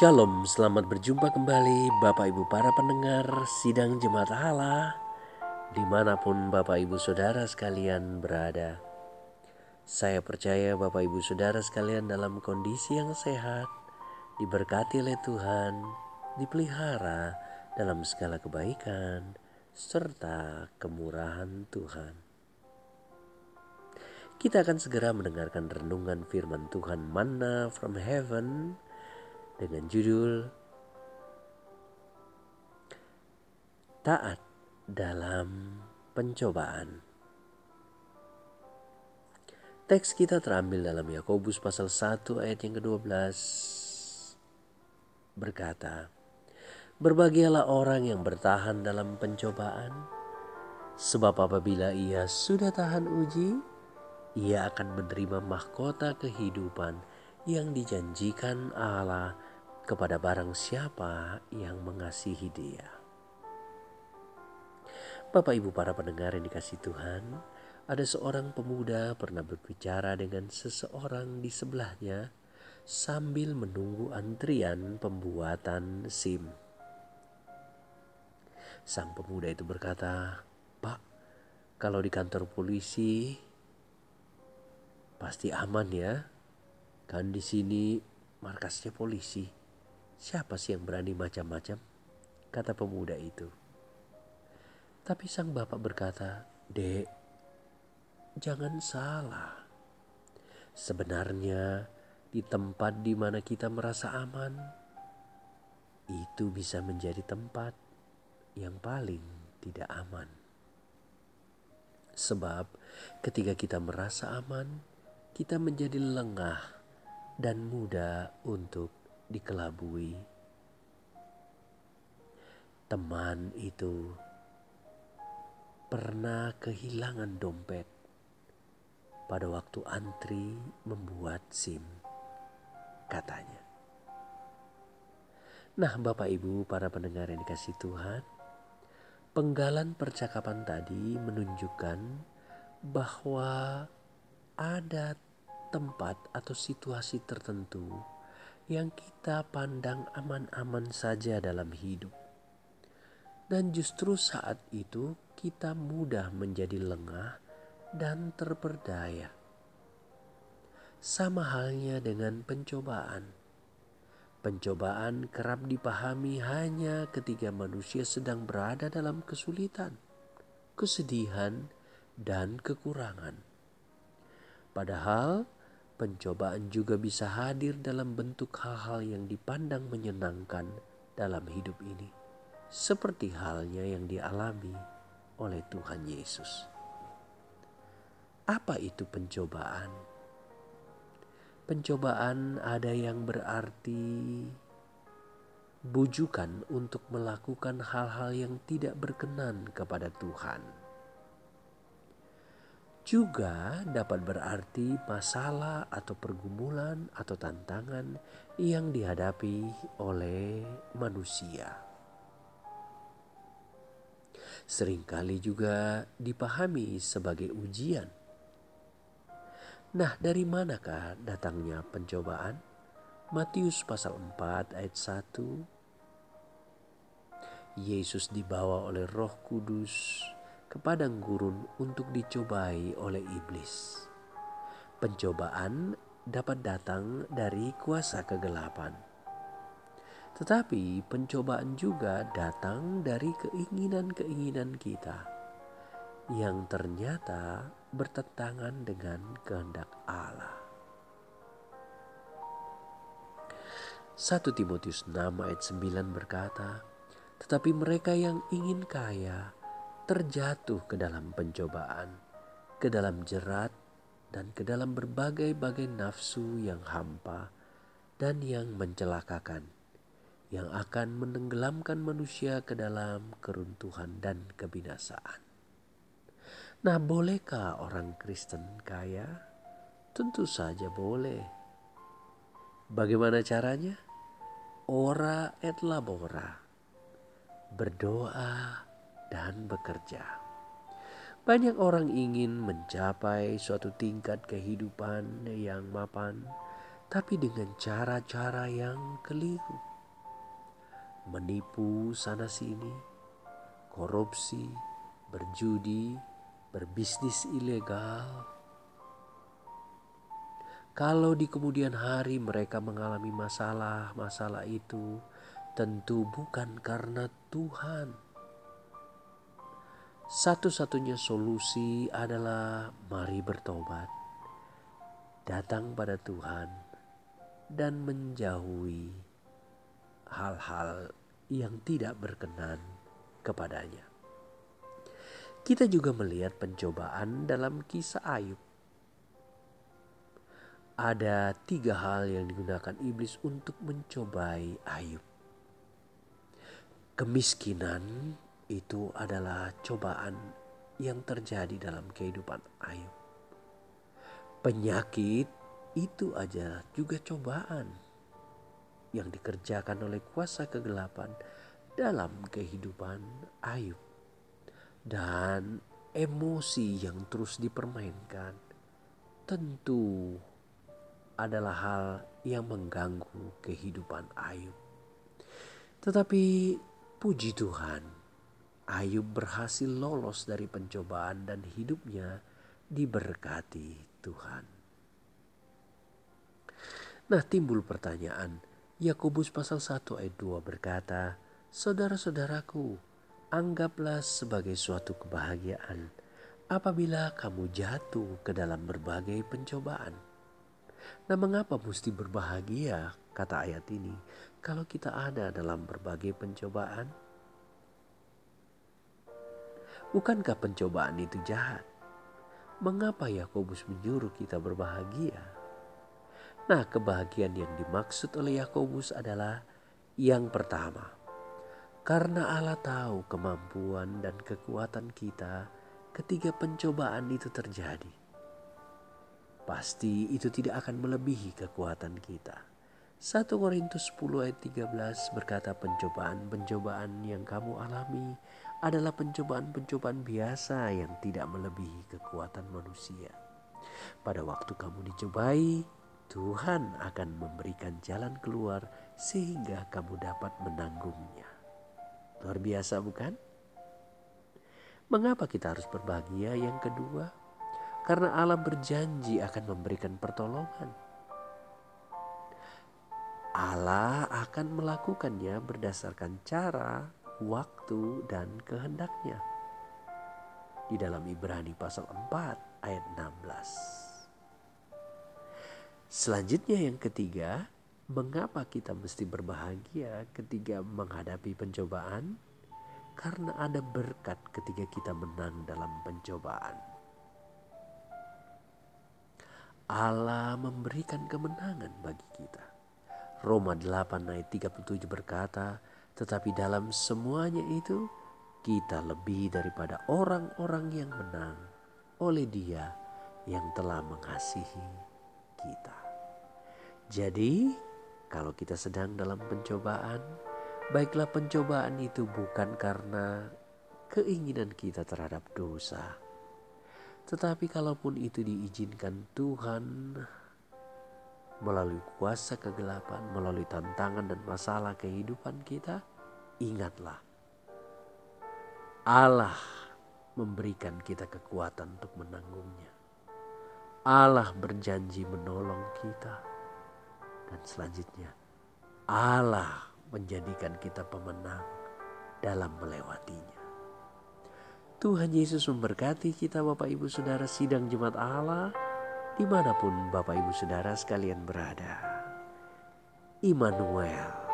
Shalom, selamat berjumpa kembali Bapak Ibu para pendengar Sidang Jemaat Allah Di mana pun Bapak Ibu Saudara sekalian berada. Saya percaya Bapak Ibu Saudara sekalian dalam kondisi yang sehat Diberkati oleh Tuhan Dipelihara dalam segala kebaikan Serta kemurahan Tuhan. Kita akan segera mendengarkan renungan firman Tuhan Manna from Heaven dengan judul Taat dalam Pencobaan. Teks kita terambil dalam Yakobus pasal 1 ayat yang ke-12 berkata, Berbahagialah orang yang bertahan dalam pencobaan, sebab apabila ia sudah tahan uji, ia akan menerima mahkota kehidupan yang dijanjikan Allah kepada barang siapa yang mengasihi dia. Bapak Ibu para pendengar yang dikasih Tuhan, ada seorang pemuda pernah berbicara dengan seseorang di sebelahnya sambil menunggu antrian pembuatan SIM. Sang pemuda itu berkata, "Pak, kalau di kantor polisi pasti aman ya. Kan di sini markasnya polisi." Siapa sih yang berani macam-macam? Kata pemuda itu. Tapi sang bapak berkata, Dek, jangan salah. Sebenarnya di tempat di mana kita merasa aman, itu bisa menjadi tempat yang paling tidak aman. Sebab ketika kita merasa aman, kita menjadi lengah dan mudah untuk dikelabui. Teman itu pernah kehilangan dompet pada waktu antri membuat SIM, katanya. Nah, Bapak Ibu, para pendengar yang dikasih Tuhan, penggalan percakapan tadi menunjukkan bahwa ada tempat atau situasi tertentu yang kita pandang aman-aman saja dalam hidup. Dan justru saat itu kita mudah menjadi lengah dan terperdaya. Sama halnya dengan pencobaan. Pencobaan kerap dipahami hanya ketika manusia sedang berada dalam kesulitan, kesedihan, dan kekurangan. Padahal Pencobaan juga bisa hadir dalam bentuk hal-hal yang dipandang menyenangkan dalam hidup ini, seperti halnya yang dialami oleh Tuhan Yesus. Apa itu pencobaan? Pencobaan ada yang berarti bujukan untuk melakukan hal-hal yang tidak berkenan kepada Tuhan juga dapat berarti masalah atau pergumulan atau tantangan yang dihadapi oleh manusia. Seringkali juga dipahami sebagai ujian. Nah, dari manakah datangnya pencobaan? Matius pasal 4 ayat 1 Yesus dibawa oleh Roh Kudus ke padang gurun untuk dicobai oleh iblis. Pencobaan dapat datang dari kuasa kegelapan. Tetapi pencobaan juga datang dari keinginan-keinginan kita yang ternyata bertentangan dengan kehendak Allah. 1 Timotius 6 ayat 9 berkata, Tetapi mereka yang ingin kaya terjatuh ke dalam pencobaan, ke dalam jerat, dan ke dalam berbagai-bagai nafsu yang hampa dan yang mencelakakan, yang akan menenggelamkan manusia ke dalam keruntuhan dan kebinasaan. Nah, bolehkah orang Kristen kaya? Tentu saja boleh. Bagaimana caranya? Ora et labora. Berdoa dan bekerja. Banyak orang ingin mencapai suatu tingkat kehidupan yang mapan, tapi dengan cara-cara yang keliru. menipu sana-sini, korupsi, berjudi, berbisnis ilegal. Kalau di kemudian hari mereka mengalami masalah-masalah itu, tentu bukan karena Tuhan. Satu-satunya solusi adalah mari bertobat, datang pada Tuhan, dan menjauhi hal-hal yang tidak berkenan kepadanya. Kita juga melihat pencobaan dalam kisah Ayub. Ada tiga hal yang digunakan iblis untuk mencobai Ayub. Kemiskinan itu adalah cobaan yang terjadi dalam kehidupan Ayub. Penyakit itu aja juga cobaan yang dikerjakan oleh kuasa kegelapan dalam kehidupan Ayub. Dan emosi yang terus dipermainkan tentu adalah hal yang mengganggu kehidupan Ayub. Tetapi Puji Tuhan, Ayub berhasil lolos dari pencobaan dan hidupnya diberkati Tuhan. Nah timbul pertanyaan, Yakobus pasal 1 ayat 2 berkata, Saudara-saudaraku, anggaplah sebagai suatu kebahagiaan apabila kamu jatuh ke dalam berbagai pencobaan. Nah mengapa mesti berbahagia kata ayat ini kalau kita ada dalam berbagai pencobaan? Bukankah pencobaan itu jahat? Mengapa Yakobus menyuruh kita berbahagia? Nah, kebahagiaan yang dimaksud oleh Yakobus adalah yang pertama, karena Allah tahu kemampuan dan kekuatan kita ketika pencobaan itu terjadi. Pasti itu tidak akan melebihi kekuatan kita. 1 Korintus 10 ayat 13 berkata pencobaan-pencobaan yang kamu alami adalah pencobaan-pencobaan biasa yang tidak melebihi kekuatan manusia. Pada waktu kamu dicobai, Tuhan akan memberikan jalan keluar sehingga kamu dapat menanggungnya. Luar biasa bukan? Mengapa kita harus berbahagia? Yang kedua, karena Allah berjanji akan memberikan pertolongan. Allah akan melakukannya berdasarkan cara, waktu, dan kehendaknya. Di dalam Ibrani pasal 4 ayat 16. Selanjutnya yang ketiga, mengapa kita mesti berbahagia ketika menghadapi pencobaan? Karena ada berkat ketika kita menang dalam pencobaan. Allah memberikan kemenangan bagi kita. Roma 8 ayat 37 berkata, tetapi dalam semuanya itu kita lebih daripada orang-orang yang menang oleh dia yang telah mengasihi kita. Jadi kalau kita sedang dalam pencobaan, baiklah pencobaan itu bukan karena keinginan kita terhadap dosa. Tetapi kalaupun itu diizinkan Tuhan melalui kuasa kegelapan, melalui tantangan dan masalah kehidupan kita, ingatlah Allah memberikan kita kekuatan untuk menanggungnya. Allah berjanji menolong kita. Dan selanjutnya Allah menjadikan kita pemenang dalam melewatinya. Tuhan Yesus memberkati kita Bapak Ibu Saudara sidang jemaat Allah di mana pun Bapak Ibu Saudara sekalian berada. Immanuel